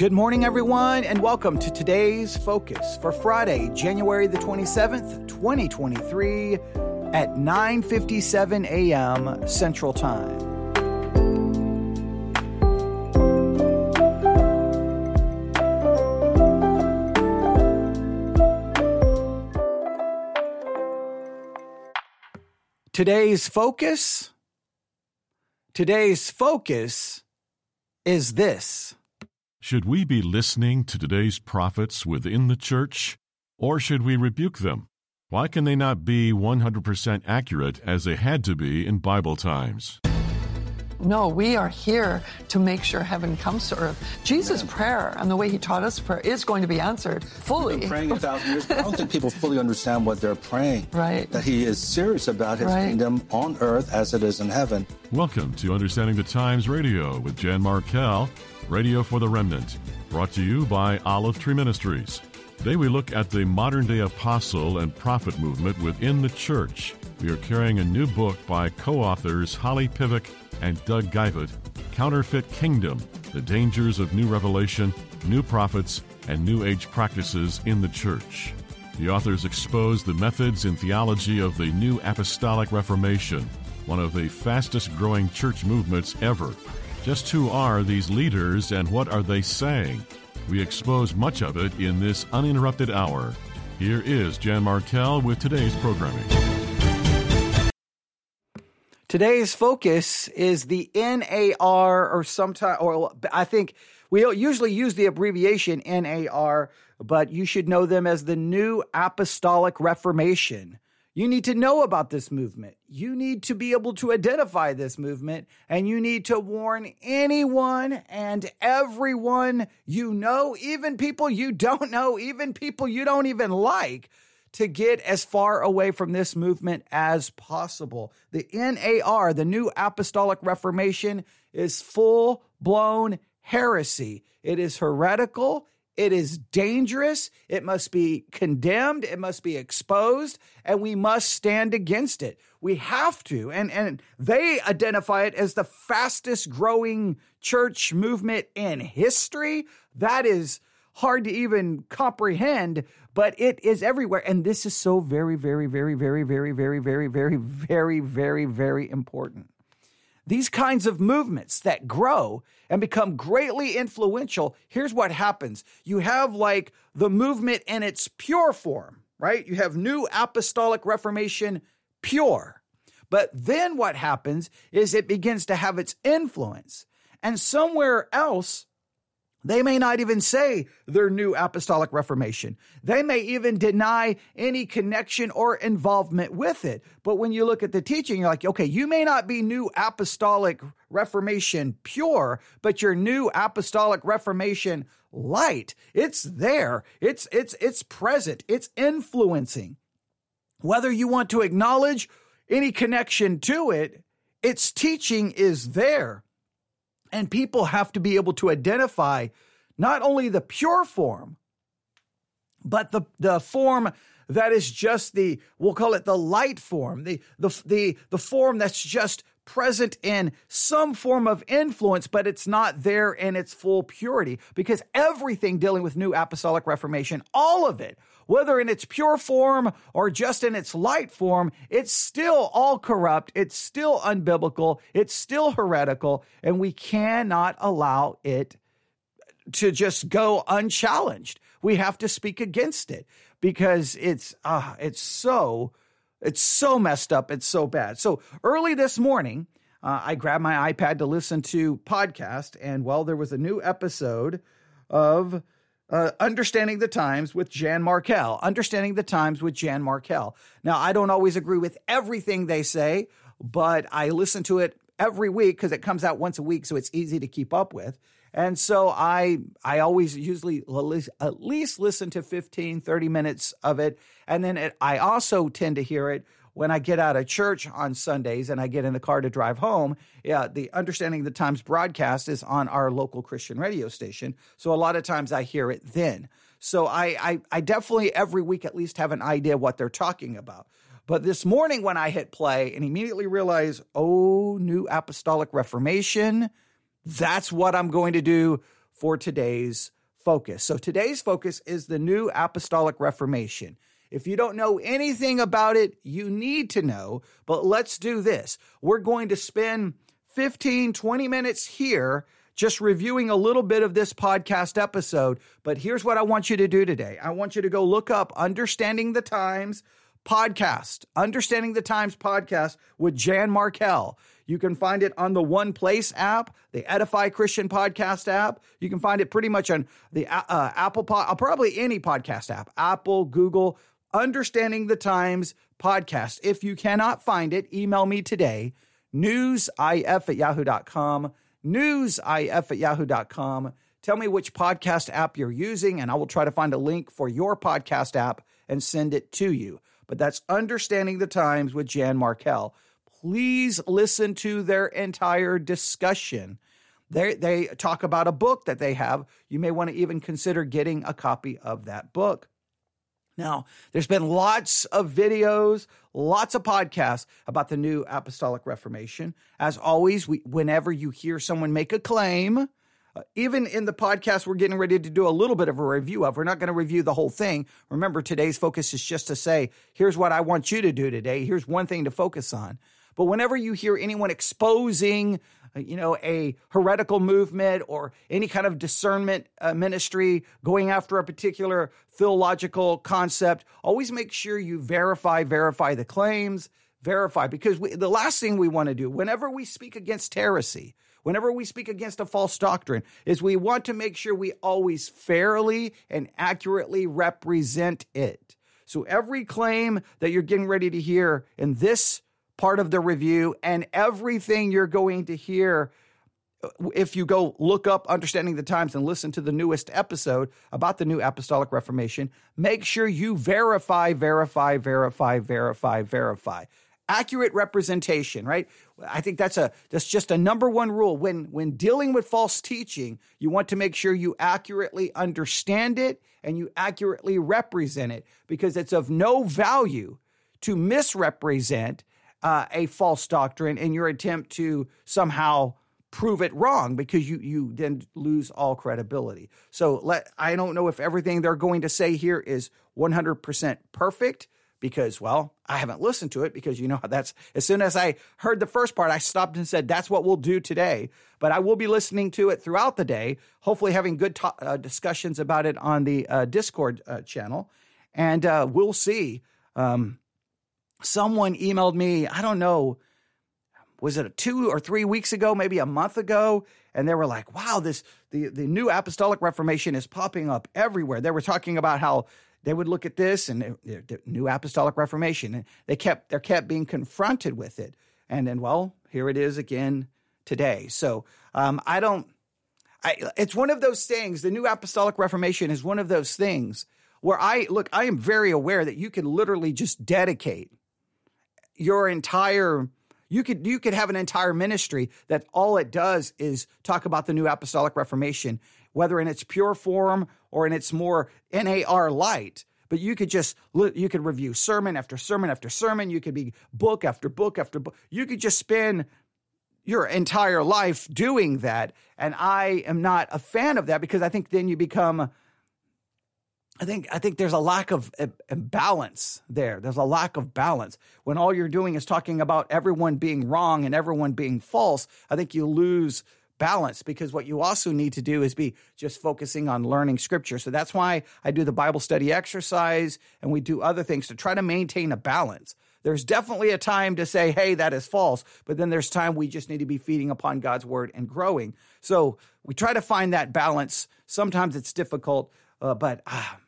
Good morning, everyone, and welcome to today's focus for Friday, January the 27th, 2023 at 9:57 a.m. Central Time. Today's focus Today's focus is this. Should we be listening to today's prophets within the church, or should we rebuke them? Why can they not be 100% accurate as they had to be in Bible times? No, we are here to make sure heaven comes to earth. Jesus' prayer and the way he taught us prayer is going to be answered fully. Been praying a thousand years. I don't think people fully understand what they're praying. Right. That he is serious about his Right. kingdom on earth as it is in heaven. Welcome to Understanding the Times Radio with Jan Markell, Radio for the Remnant, brought to you by Olive Tree Ministries. Today we look at the modern day apostle and prophet movement within the church. We are carrying a new book by co authors Holly Pivec and Doug Geivett Counterfeit Kingdom The Dangers of New Revelation, New Prophets, and New Age Practices in the Church. The authors expose the methods and theology of the New Apostolic Reformation, one of the fastest growing church movements ever. Just who are these leaders and what are they saying? We expose much of it in this uninterrupted hour. Here is Jan Markell with today's programming. Today's focus is the NAR, or sometime, or I think we usually use the abbreviation NAR, but you should know them as the New Apostolic Reformation. You need to know about this movement. You need to be able to identify this movement, and you need to warn anyone and everyone you know, even people you don't know, even people you don't even like to get as far away from this movement as possible. The NAR, the New Apostolic Reformation, is full blown heresy. It is heretical. It is dangerous. It must be condemned. It must be exposed, and we must stand against it. We have to. And, and they identify it as the fastest growing church movement in history. That is hard to even comprehend, but it is everywhere. And this is so very, very, very, very, very, very, very, very, very, very, very important. These kinds of movements that grow and become greatly influential, here's what happens. You have like the movement in its pure form, right? You have New Apostolic Reformation pure. But then what happens is it begins to have its influence. And somewhere else, they may not even say their new apostolic reformation. They may even deny any connection or involvement with it. But when you look at the teaching, you're like, okay, you may not be new apostolic reformation pure, but your new apostolic reformation light. It's there. It's it's it's present. It's influencing. Whether you want to acknowledge any connection to it, its teaching is there. And people have to be able to identify not only the pure form, but the, the form that is just the, we'll call it the light form, the, the, the, the form that's just present in some form of influence, but it's not there in its full purity. Because everything dealing with New Apostolic Reformation, all of it, whether in its pure form or just in its light form, it's still all corrupt. It's still unbiblical. It's still heretical. And we cannot allow it to just go unchallenged. We have to speak against it because it's uh, it's so it's so messed up. It's so bad. So early this morning, uh, I grabbed my iPad to listen to podcast, and well, there was a new episode of uh, Understanding the Times with Jan Markell. Understanding the Times with Jan Markell. Now, I don't always agree with everything they say, but I listen to it every week because it comes out once a week, so it's easy to keep up with. And so I I always usually at least listen to 15, 30 minutes of it. And then it, I also tend to hear it when I get out of church on Sundays and I get in the car to drive home. Yeah, the Understanding of the Times broadcast is on our local Christian radio station. So a lot of times I hear it then. So I, I, I definitely every week at least have an idea what they're talking about. But this morning when I hit play and immediately realize, oh, new apostolic reformation, that's what I'm going to do for today's focus. So today's focus is the New Apostolic Reformation. If you don't know anything about it, you need to know. But let's do this. We're going to spend 15, 20 minutes here just reviewing a little bit of this podcast episode. But here's what I want you to do today I want you to go look up Understanding the Times podcast, Understanding the Times podcast with Jan Markell. You can find it on the One Place app, the Edify Christian podcast app. You can find it pretty much on the uh, Apple, pod, probably any podcast app, Apple, Google, Understanding the Times podcast. If you cannot find it, email me today, newsif at yahoo.com, newsif at yahoo.com. Tell me which podcast app you're using, and I will try to find a link for your podcast app and send it to you. But that's Understanding the Times with Jan Markell. Please listen to their entire discussion. They, they talk about a book that they have. You may want to even consider getting a copy of that book. Now, there's been lots of videos, lots of podcasts about the new apostolic reformation. As always, we, whenever you hear someone make a claim, uh, even in the podcast we're getting ready to do a little bit of a review of, we're not going to review the whole thing. Remember, today's focus is just to say, here's what I want you to do today. Here's one thing to focus on. But whenever you hear anyone exposing you know, a heretical movement or any kind of discernment uh, ministry going after a particular theological concept, always make sure you verify, verify the claims, verify, because we, the last thing we want to do whenever we speak against heresy, whenever we speak against a false doctrine, is we want to make sure we always fairly and accurately represent it. So every claim that you're getting ready to hear in this part of the review and everything you're going to hear uh, if you go look up Understanding the Times and listen to the newest episode about the new Apostolic Reformation, make sure you verify, verify, verify, verify, verify. Accurate representation, right? I think that's a that's just a number one rule. When when dealing with false teaching, you want to make sure you accurately understand it and you accurately represent it because it's of no value to misrepresent uh, a false doctrine in your attempt to somehow prove it wrong because you you then lose all credibility. So let I don't know if everything they're going to say here is 100% perfect because well, I haven't listened to it because you know that's as soon as I heard the first part I stopped and said that's what we'll do today, but I will be listening to it throughout the day, hopefully having good to- uh, discussions about it on the uh, Discord uh, channel and uh, we'll see um, someone emailed me, I don't know, was it two or three weeks ago, maybe a month ago? And they were like, wow, this the, the new apostolic reformation is popping up everywhere. They were talking about how they would look at this and the, the new apostolic reformation. And they kept they kept being confronted with it. And then, well, here it is again today. So um, I don't. I, it's one of those things. The new apostolic reformation is one of those things where I look. I am very aware that you can literally just dedicate your entire you could you could have an entire ministry that all it does is talk about the new apostolic reformation whether in its pure form or in its more NAR light. But you could just you could review sermon after sermon after sermon. You could be book after book after book. You could just spend your entire life doing that. And I am not a fan of that because I think then you become I think I think there's a lack of balance there. There's a lack of balance when all you're doing is talking about everyone being wrong and everyone being false. I think you lose balance because what you also need to do is be just focusing on learning scripture. So that's why I do the Bible study exercise and we do other things to try to maintain a balance. There's definitely a time to say, hey, that is false. But then there's time we just need to be feeding upon God's word and growing. So we try to find that balance. Sometimes it's difficult, uh, but ah,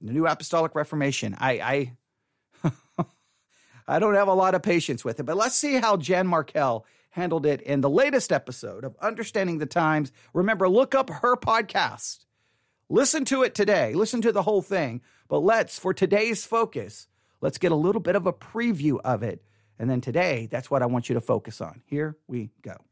the new apostolic reformation. I I I don't have a lot of patience with it, but let's see how Jan Markell handled it in the latest episode of Understanding the Times. Remember, look up her podcast. Listen to it today. Listen to the whole thing. But let's, for today's focus, let's get a little bit of a preview of it. And then today, that's what I want you to focus on. Here we go.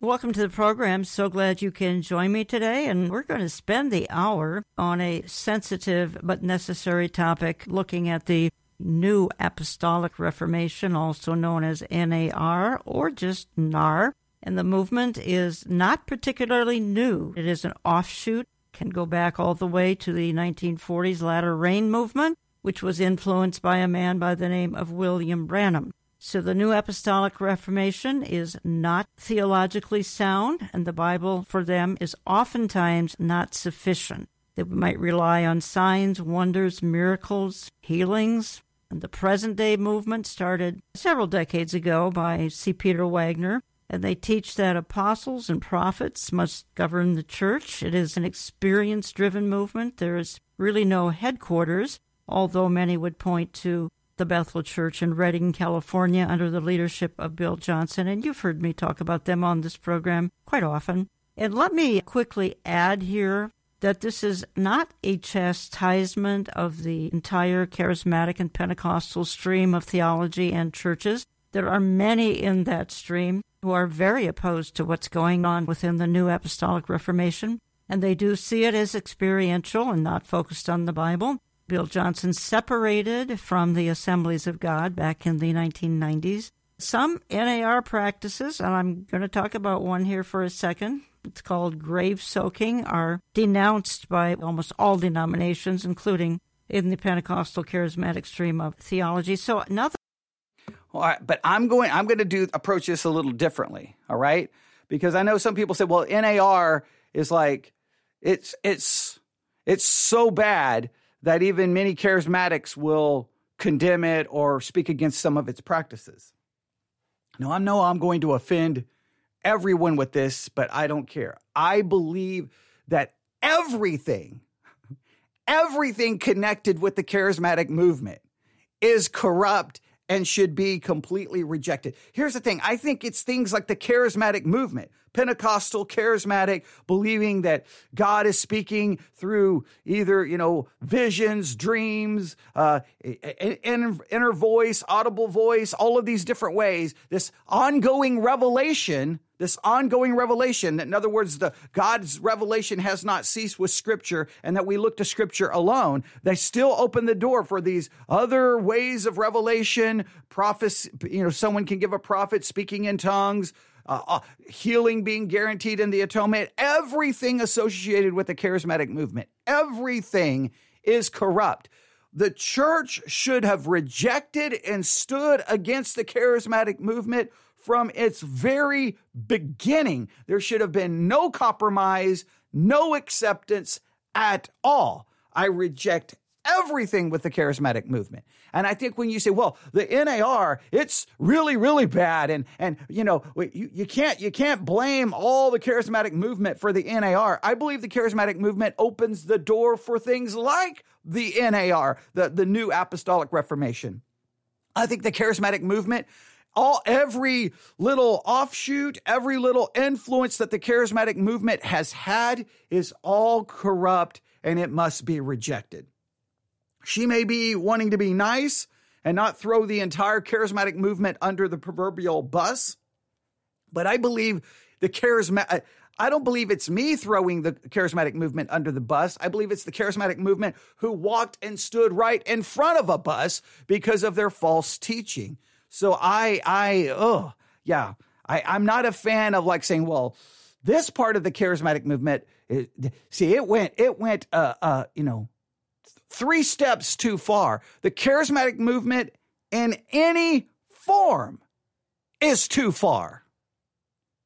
Welcome to the program. So glad you can join me today. And we're going to spend the hour on a sensitive but necessary topic looking at the New Apostolic Reformation, also known as NAR or just NAR. And the movement is not particularly new. It is an offshoot, can go back all the way to the 1940s latter rain movement, which was influenced by a man by the name of William Branham. So the New Apostolic Reformation is not theologically sound, and the Bible for them is oftentimes not sufficient. They might rely on signs, wonders, miracles, healings. And the present day movement started several decades ago by C. Peter Wagner, and they teach that apostles and prophets must govern the church. It is an experience driven movement. There is really no headquarters, although many would point to the Bethel Church in Redding, California, under the leadership of Bill Johnson. And you've heard me talk about them on this program quite often. And let me quickly add here that this is not a chastisement of the entire charismatic and Pentecostal stream of theology and churches. There are many in that stream who are very opposed to what's going on within the New Apostolic Reformation, and they do see it as experiential and not focused on the Bible. Bill Johnson separated from the Assemblies of God back in the 1990s. Some NAR practices, and I'm going to talk about one here for a second, it's called grave soaking, are denounced by almost all denominations, including in the Pentecostal charismatic stream of theology. So nothing. All right, but I'm going. I'm going to do approach this a little differently. All right, because I know some people say, "Well, NAR is like it's it's it's so bad that even many charismatics will condemn it or speak against some of its practices." Now, I know I'm going to offend everyone with this, but I don't care. I believe that everything, everything connected with the charismatic movement is corrupt and should be completely rejected. Here's the thing I think it's things like the charismatic movement, Pentecostal, charismatic, believing that God is speaking through either, you know, visions, dreams, uh, inner, inner voice, audible voice, all of these different ways, this ongoing revelation this ongoing revelation. In other words the god's revelation has not ceased with scripture and that we look to scripture alone. They still open the door for these other ways of revelation prophecy you know someone can give a prophet speaking in tongues uh, uh, healing being guaranteed in the atonement. Everything associated with the charismatic movement. Everything is corrupt. The church should have rejected and stood against the charismatic movement from its very beginning. There should have been no compromise, no acceptance at all. I reject everything with the charismatic movement. And I think when you say, well, the NAR, it's really, really bad. And, and, you know, you, you can't, you can't blame all the charismatic movement for the NAR. I believe the charismatic movement opens the door for things like the NAR, the, the new apostolic reformation. I think the charismatic movement all every little offshoot, every little influence that the charismatic movement has had is all corrupt and it must be rejected. She may be wanting to be nice and not throw the entire charismatic movement under the proverbial bus, but I believe the charismatic I don't believe it's me throwing the charismatic movement under the bus. I believe it's the charismatic movement who walked and stood right in front of a bus because of their false teaching. So I, I, oh, yeah, I, I'm not a fan of like saying, well, this part of the charismatic movement, it, see, it went, it went, uh, uh, you know, three steps too far. The charismatic movement in any form is too far.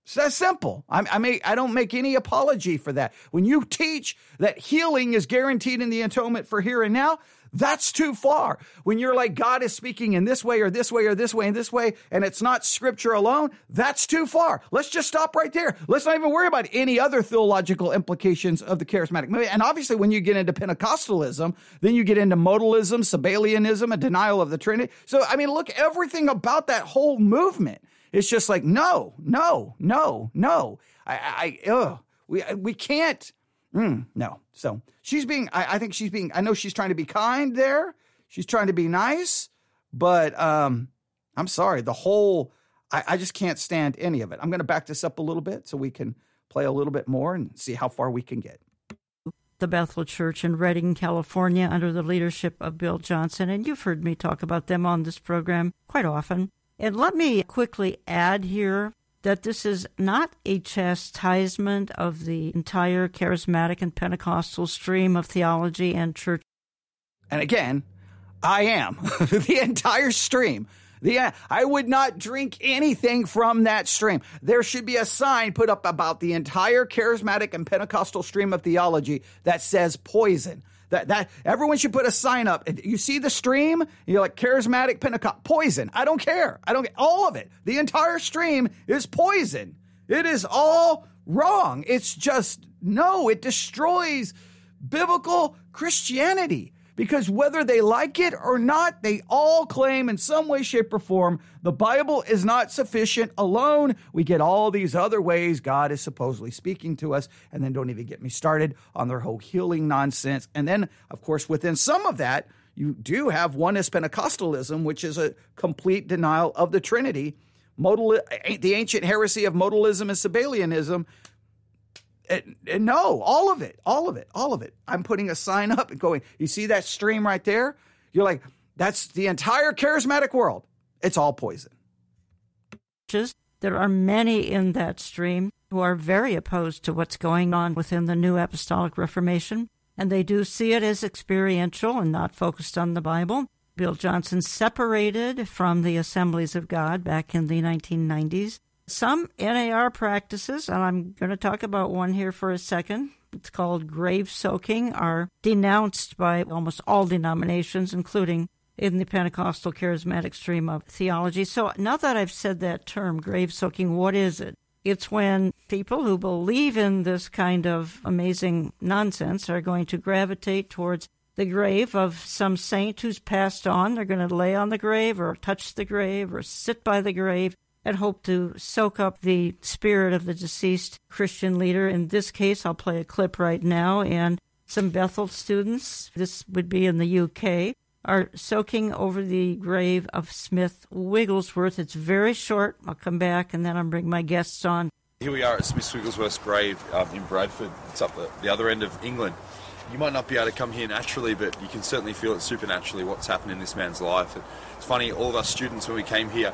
It's that simple. I, I, may, I don't make any apology for that. When you teach that healing is guaranteed in the atonement for here and now, that's too far. When you're like, God is speaking in this way or this way or this way and this way, and it's not scripture alone, that's too far. Let's just stop right there. Let's not even worry about any other theological implications of the charismatic movement. And obviously, when you get into Pentecostalism, then you get into modalism, Sabellianism, a denial of the Trinity. So, I mean, look, everything about that whole movement. It's just like, no, no, no, no. I, I, ugh, we, we can't Mm, no. So she's being, I, I, think she's being, I know she's trying to be kind there. She's trying to be nice, but um, I'm sorry. The whole, I, I just can't stand any of it. I'm going to back this up a little bit so we can play a little bit more and see how far we can get. The Bethel Church in Redding, California, under the leadership of Bill Johnson. And you've heard me talk about them on this program quite often. And let me quickly add here that this is not a chastisement of the entire charismatic and Pentecostal stream of theology and church. And again, I am the entire stream. The, I would not drink anything from that stream. There should be a sign put up about the entire charismatic and Pentecostal stream of theology that says poison. That, that everyone should put a sign up. You see the stream, you're like charismatic Pentecost, poison. I don't care. I don't get all of it. The entire stream is poison. It is all wrong. It's just no, it destroys biblical Christianity because whether they like it or not, they all claim in some way, shape, or form the Bible is not sufficient alone. We get all these other ways God is supposedly speaking to us, and then don't even get me started on their whole healing nonsense. And then, of course, within some of that, you do have Oneness Pentecostalism, which is a complete denial of the Trinity. Modal, the ancient heresy of modalism and Sabellianism, no, all of it, all of it, all of it. I'm putting a sign up and going, you see that stream right there? You're like, that's the entire charismatic world. It's all poison. Just there are many in that stream who are very opposed to what's going on within the New Apostolic Reformation, and they do see it as experiential and not focused on the Bible. Bill Johnson separated from the Assemblies of God back in the 1990s some NAR practices, and I'm going to talk about one here for a second. It's called grave soaking, are denounced by almost all denominations, including in the Pentecostal charismatic stream of theology. So now that I've said that term, grave soaking, what is it? It's when people who believe in this kind of amazing nonsense are going to gravitate towards the grave of some saint who's passed on. They're going to lay on the grave or touch the grave or sit by the grave and hope to soak up the spirit of the deceased Christian leader. In this case, I'll play a clip right now, and some Bethel students, this would be in the UK, are soaking over the grave of Smith Wigglesworth. It's very short. I'll come back and then I'll bring my guests on. Here we are at Smith Wigglesworth's grave um, in Bradford. It's up the, the other end of England. You might not be able to come here naturally, but you can certainly feel it supernaturally what's happened in this man's life. It's funny, all of us students, when we came here,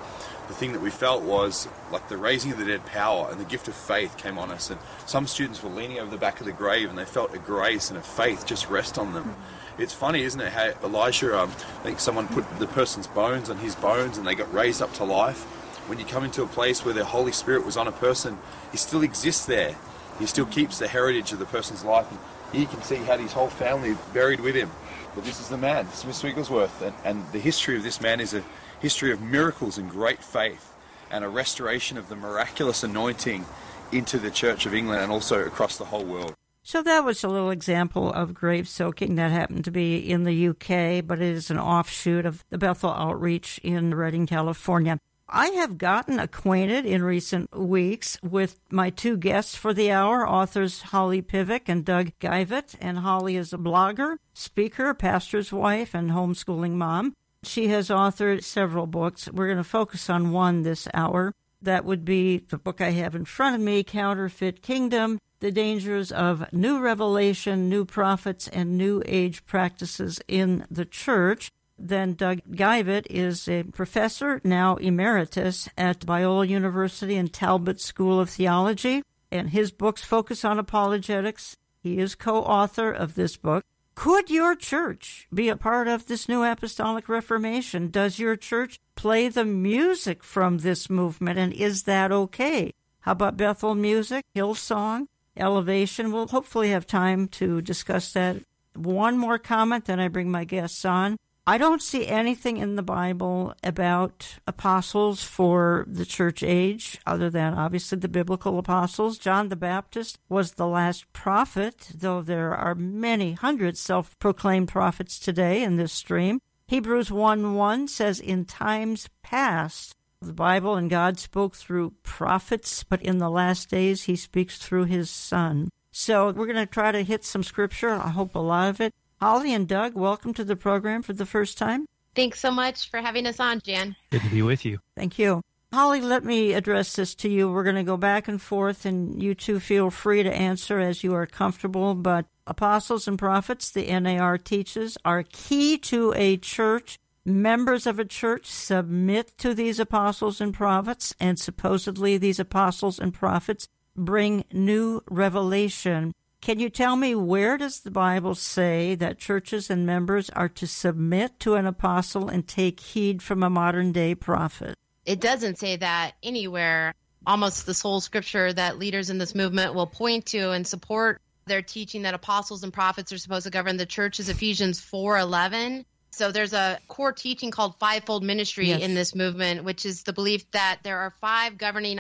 the thing that we felt was like the raising of the dead power and the gift of faith came on us. And some students were leaning over the back of the grave and they felt a grace and a faith just rest on them. It's funny, isn't it, how Elijah, um, I think someone put the person's bones on his bones and they got raised up to life. When you come into a place where the Holy Spirit was on a person, he still exists there. He still keeps the heritage of the person's life. And you can see he had his whole family buried with him. But this is the man, Smith Wigglesworth. And, and the history of this man is a history of miracles and great faith and a restoration of the miraculous anointing into the Church of England and also across the whole world. So that was a little example of grave soaking that happened to be in the UK, but it is an offshoot of the Bethel Outreach in Redding, California. I have gotten acquainted in recent weeks with my two guests for the hour, authors Holly Pivec and Doug Geivett. And Holly is a blogger, speaker, pastor's wife, and homeschooling mom. She has authored several books. We're going to focus on one this hour. That would be the book I have in front of me, Counterfeit Kingdom The Dangers of New Revelation, New Prophets, and New Age Practices in the Church. Then Doug Geivett is a professor, now emeritus, at Biola University and Talbot School of Theology, and his books focus on apologetics. He is co author of this book, could your church be a part of this new apostolic reformation? Does your church play the music from this movement, and is that okay? How about Bethel music, Hillsong, Elevation? We'll hopefully have time to discuss that. One more comment, then I bring my guests on. I don't see anything in the Bible about apostles for the church age, other than obviously the biblical apostles. John the Baptist was the last prophet, though there are many hundred self proclaimed prophets today in this stream. Hebrews 1 1 says, In times past, the Bible and God spoke through prophets, but in the last days, he speaks through his Son. So we're going to try to hit some scripture. I hope a lot of it. Holly and Doug, welcome to the program for the first time. Thanks so much for having us on, Jan. Good to be with you. Thank you. Holly, let me address this to you. We're going to go back and forth, and you two feel free to answer as you are comfortable. But apostles and prophets, the NAR teaches, are key to a church members of a church submit to these apostles and prophets, and supposedly these apostles and prophets bring new revelation. Can you tell me where does the Bible say that churches and members are to submit to an apostle and take heed from a modern day prophet? It doesn't say that anywhere. Almost the sole scripture that leaders in this movement will point to and support their teaching that apostles and prophets are supposed to govern the church is Ephesians 4:11. So there's a core teaching called fivefold ministry yes. in this movement, which is the belief that there are five governing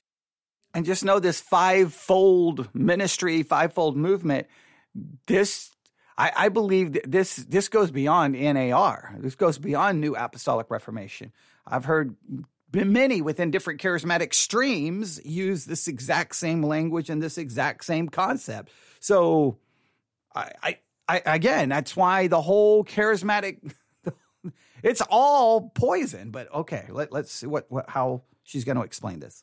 and just know this fivefold ministry, fivefold movement. This, I, I believe, this this goes beyond NAR. This goes beyond New Apostolic Reformation. I've heard many within different charismatic streams use this exact same language and this exact same concept. So, I, I, I again, that's why the whole charismatic, it's all poison. But okay, let, let's see what, what how she's going to explain this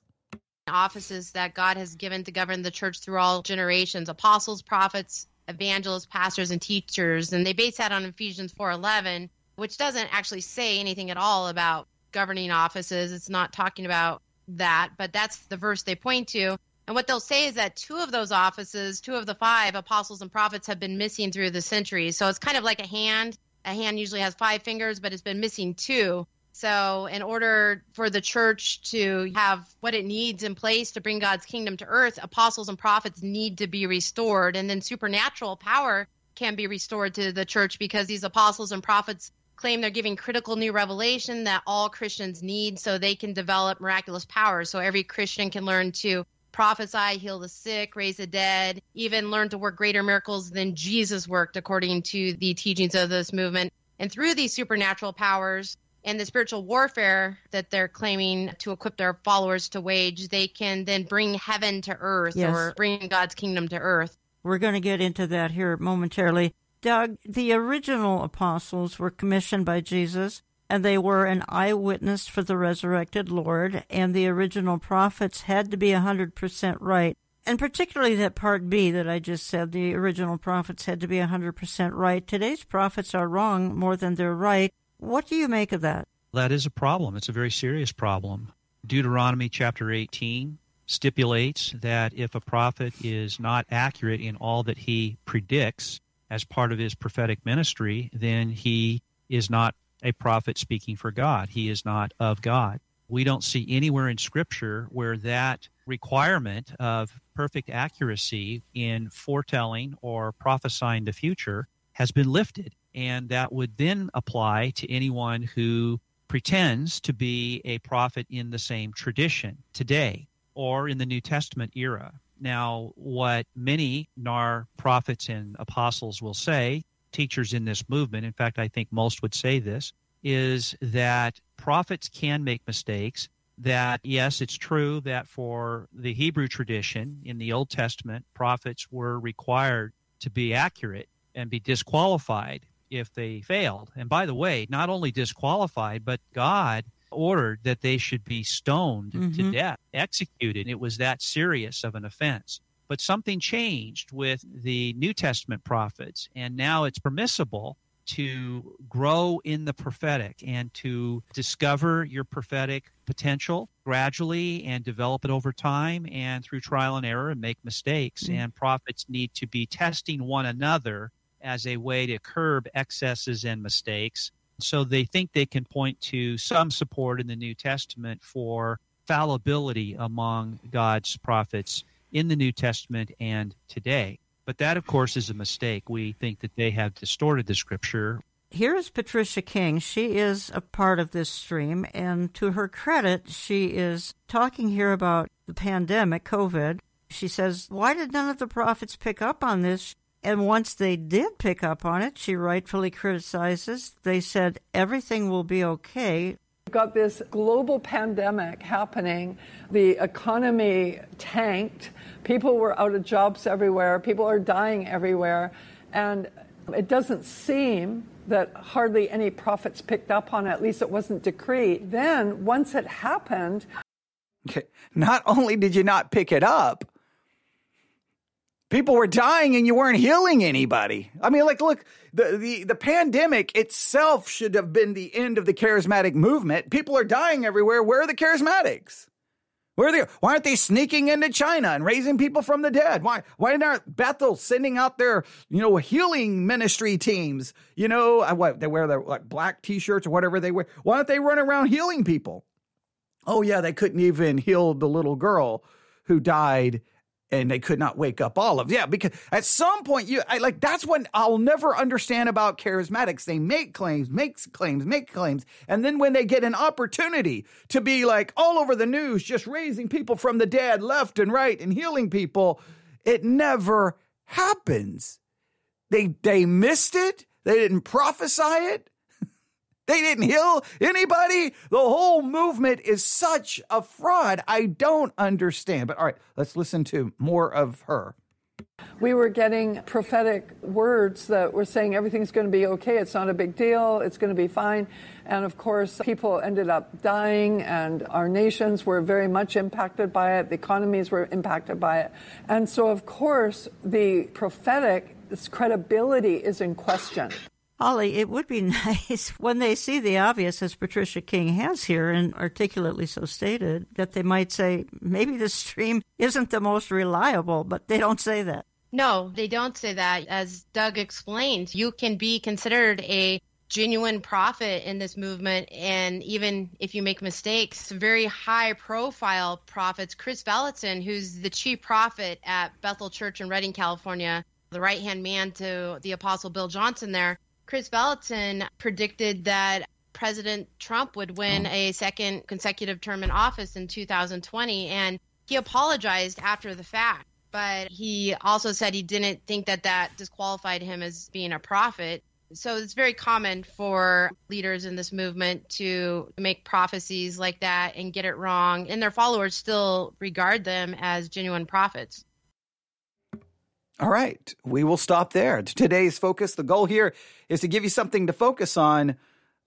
offices that God has given to govern the church through all generations apostles, prophets, evangelists, pastors, and teachers. And they base that on Ephesians 4.11, which doesn't actually say anything at all about governing offices. It's not talking about that, but that's the verse they point to. And what they'll say is that two of those offices, two of the five apostles and prophets, have been missing through the centuries. So it's kind of like a hand. A hand usually has five fingers, but it's been missing two. So, in order for the church to have what it needs in place to bring God's kingdom to earth, apostles and prophets need to be restored. And then supernatural power can be restored to the church because these apostles and prophets claim they're giving critical new revelation that all Christians need so they can develop miraculous power. So, every Christian can learn to prophesy, heal the sick, raise the dead, even learn to work greater miracles than Jesus worked, according to the teachings of this movement. And through these supernatural powers, and the spiritual warfare that they're claiming to equip their followers to wage, they can then bring heaven to earth yes. or bring God's kingdom to earth. We're going to get into that here momentarily. Doug, the original apostles were commissioned by Jesus and they were an eyewitness for the resurrected Lord, and the original prophets had to be 100% right. And particularly that part B that I just said, the original prophets had to be 100% right. Today's prophets are wrong more than they're right. What do you make of that? That is a problem. It's a very serious problem. Deuteronomy chapter 18 stipulates that if a prophet is not accurate in all that he predicts as part of his prophetic ministry, then he is not a prophet speaking for God. He is not of God. We don't see anywhere in Scripture where that requirement of perfect accuracy in foretelling or prophesying the future has been lifted and that would then apply to anyone who pretends to be a prophet in the same tradition today or in the New Testament era. Now, what many NAR prophets and apostles will say, teachers in this movement, in fact, I think most would say this, is that prophets can make mistakes. That, yes, it's true that for the Hebrew tradition in the Old Testament, prophets were required to be accurate and be disqualified if they failed. And by the way, not only disqualified, but God ordered that they should be stoned mm-hmm. to death, executed. It was that serious of an offense. But something changed with the New Testament prophets, and now it's permissible to grow in the prophetic and to discover your prophetic potential gradually and develop it over time and through trial and error and make mistakes. Mm-hmm. And prophets need to be testing one another as a way to curb excesses and mistakes. So they think they can point to some support in the New Testament for fallibility among God's prophets in the New Testament and today. But that, of course, is a mistake. We think that they have distorted the scripture. Here is Patricia King. She is a part of this stream, and to her credit, she is talking here about the pandemic, COVID. She says, Why did none of the prophets pick up on this? And once they did pick up on it, she rightfully criticizes. They said everything will be okay. We've got this global pandemic happening. The economy tanked. People were out of jobs everywhere. People are dying everywhere. And it doesn't seem that hardly any prophets picked up on it. At least it wasn't decreed. Then, once it happened. Not only did you not pick it up, people were dying and you weren't healing anybody. I mean, like, look, the, the, the pandemic itself should have been the end of the charismatic movement. People are dying everywhere. Where are the charismatics? Where are they? Why aren't they sneaking into China and raising people from the dead? Why why aren't Bethel sending out their you know healing ministry teams? You know uh, what they wear their like black t-shirts or whatever they wear. Why don't they run around healing people? Oh yeah, they couldn't even heal the little girl who died and they could not wake up all of yeah because at some point you I, like that's what i'll never understand about charismatics. They make claims make claims make claims and then when they get an opportunity to be like all over the news just raising people from the dead left and right and healing people it never happens. They they missed it. They didn't prophesy it they didn't heal anybody. The whole movement is such a fraud. I don't understand. But all right, let's listen to more of her. We were getting prophetic words that were saying everything's going to be okay. It's not a big deal. It's going to be fine. And of course, people ended up dying, and our nations were very much impacted by it. The economies were impacted by it. And so, of course, the prophetic credibility is in question. Holly, it would be nice when they see the obvious, as Patricia King has here and articulately so stated, that they might say, maybe the stream isn't the most reliable, but they don't say that. No, they don't say that. As Doug explained, you can be considered a genuine prophet in this movement. And even if you make mistakes, very high profile prophets, Kris Vallotton, who's the chief prophet at Bethel Church in Redding, California, the right hand man to the Apostle Bill Johnson there, Kris Vallotton predicted that President Trump would win oh. a second consecutive term in office in 2020, and he apologized after the fact. But he also said he didn't think that that disqualified him as being a prophet. So it's very common for leaders in this movement to make prophecies like that and get it wrong, and their followers still regard them as genuine prophets. All right, we will stop there. Today's focus, the goal here is to give you something to focus on.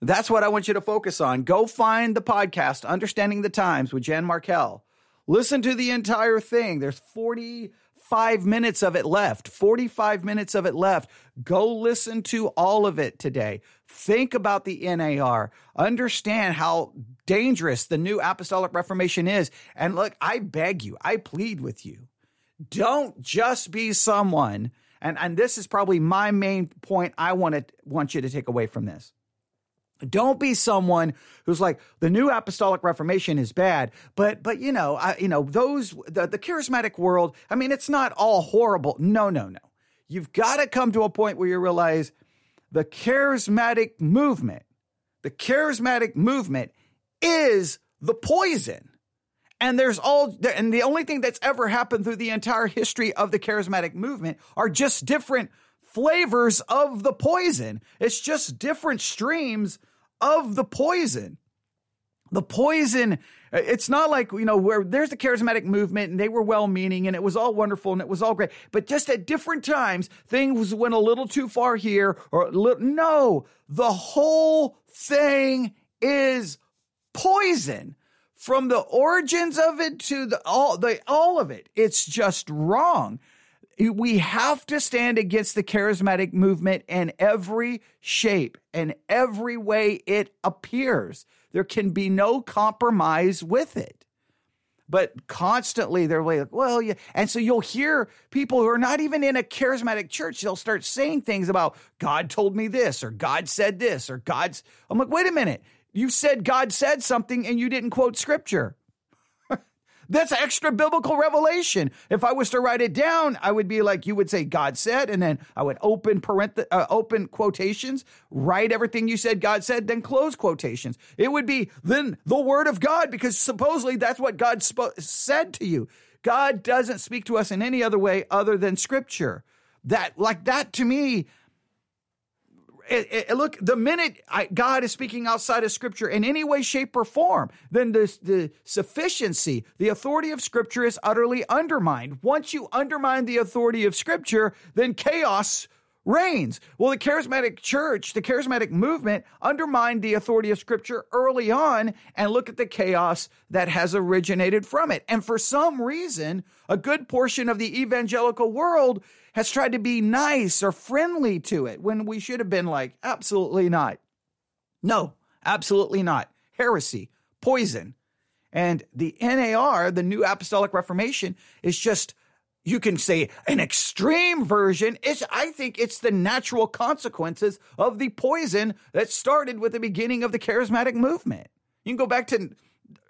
That's what I want you to focus on. Go find the podcast, Understanding the Times with Jan Markell. Listen to the entire thing. There's 45 minutes of it left. 45 minutes of it left. Go listen to all of it today. Think about the NAR. Understand how dangerous the new apostolic reformation is. And look, I beg you, I plead with you don't just be someone, and, and this is probably my main point I want to want you to take away from this. Don't be someone who's like the new apostolic reformation is bad, but but you know, I, you know those the, the charismatic world. I mean, it's not all horrible. No, no, no. You've got to come to a point where you realize the charismatic movement, the charismatic movement is the poison. And there's all, and the only thing that's ever happened through the entire history of the charismatic movement are just different flavors of the poison. It's just different streams of the poison. The poison, it's not like, you know, where there's the charismatic movement and they were well meaning and it was all wonderful and it was all great. But just at different times, things went a little too far here or no, the whole thing is poison from the origins of it to the all the all of it it's just wrong we have to stand against the charismatic movement in every shape and every way it appears there can be no compromise with it but constantly they're like, well, yeah. And so you'll hear people who are not even in a charismatic church, they'll start saying things about God told me this, or God said this, or God's. I'm like, wait a minute. You said God said something and you didn't quote scripture. That's extra biblical revelation. If I was to write it down, I would be like you would say God said, and then I would open parenth- uh, open quotations, write everything you said God said, then close quotations. It would be then the word of God because supposedly that's what God said to you. God doesn't speak to us in any other way other than scripture. That like that to me it, it, look, the minute I, God is speaking outside of Scripture in any way, shape, or form, then the, the sufficiency, the authority of Scripture is utterly undermined. Once you undermine the authority of Scripture, then chaos reigns. Well, the charismatic church, the charismatic movement undermined the authority of scripture early on and look at the chaos that has originated from it. And for some reason, a good portion of the evangelical world has tried to be nice or friendly to it when we should have been like, absolutely not. No, absolutely not. Heresy, poison. And the NAR, the New Apostolic Reformation, is just you can say an extreme version. It's, I think it's the natural consequences of the poison that started with the beginning of the charismatic movement. You can go back to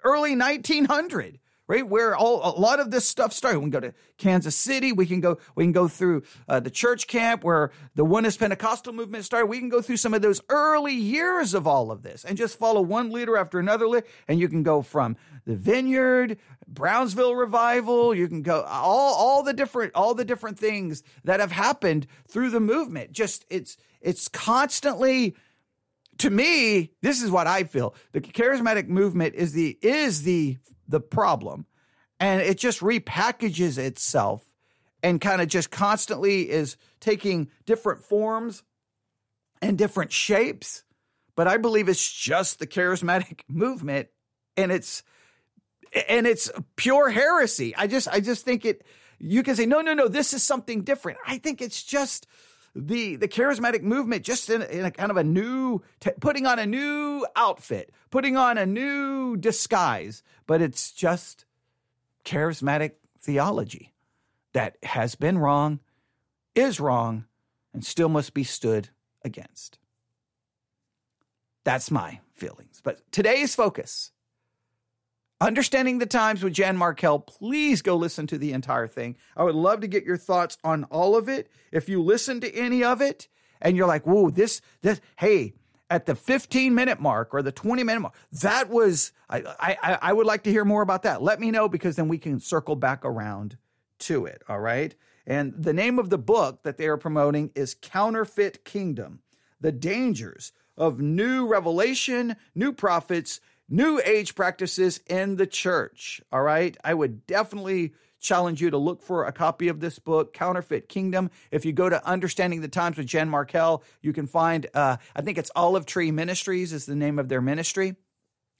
early 1900 right? Where all a lot of this stuff started. We can go to Kansas City. We can go. We can go through uh, the church camp where the Oneness Pentecostal movement started. We can go through some of those early years of all of this and just follow one leader after another leader. And you can go from the Vineyard, Brownsville revival. You can go all all the different all the different things that have happened through the movement. Just it's it's constantly to me, this is what I feel. The charismatic movement is the is the the problem. And it just repackages itself and kind of just constantly is taking different forms and different shapes. But I believe it's just the charismatic movement and it's and it's pure heresy. I just I just think it you can say no no no this is something different. I think it's just the the charismatic movement just in, in a kind of a new t- putting on a new outfit putting on a new disguise but it's just charismatic theology that has been wrong is wrong and still must be stood against that's my feelings but today's focus Understanding the Times with Jan Markell, please go listen to the entire thing. I would love to get your thoughts on all of it. If you listen to any of it and you're like, whoa, this, this, hey, at the 15 minute mark or the 20 minute mark, that was, I, I, I would like to hear more about that. Let me know because then we can circle back around to it. All right. And the name of the book that they are promoting is Counterfeit Kingdom The Dangers of New Revelation, New Prophets, new age practices in the church. All right. I would definitely challenge you to look for a copy of this book, Counterfeit Kingdom. If you go to Understanding the Times with Jan Markell, you can find, uh, I think it's Olive Tree Ministries is the name of their ministry.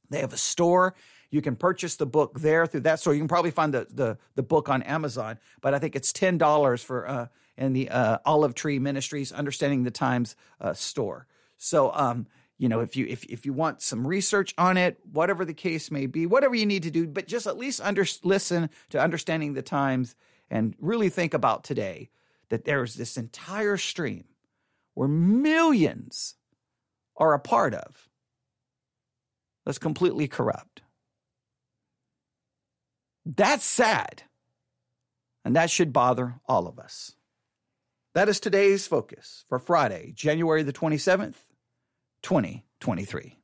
They have a store. You can purchase the book there through that store. You can probably find the the, the book on Amazon, but I think it's ten dollars for uh, in the uh, Olive Tree Ministries Understanding the Times uh, store. So um, you know if you if, if you want some research on it whatever the case may be whatever you need to do but just at least under, listen to understanding the times and really think about today that there's this entire stream where millions are a part of that's completely corrupt. That's sad. And that should bother all of us. That is today's focus for friday january the 27th 2023.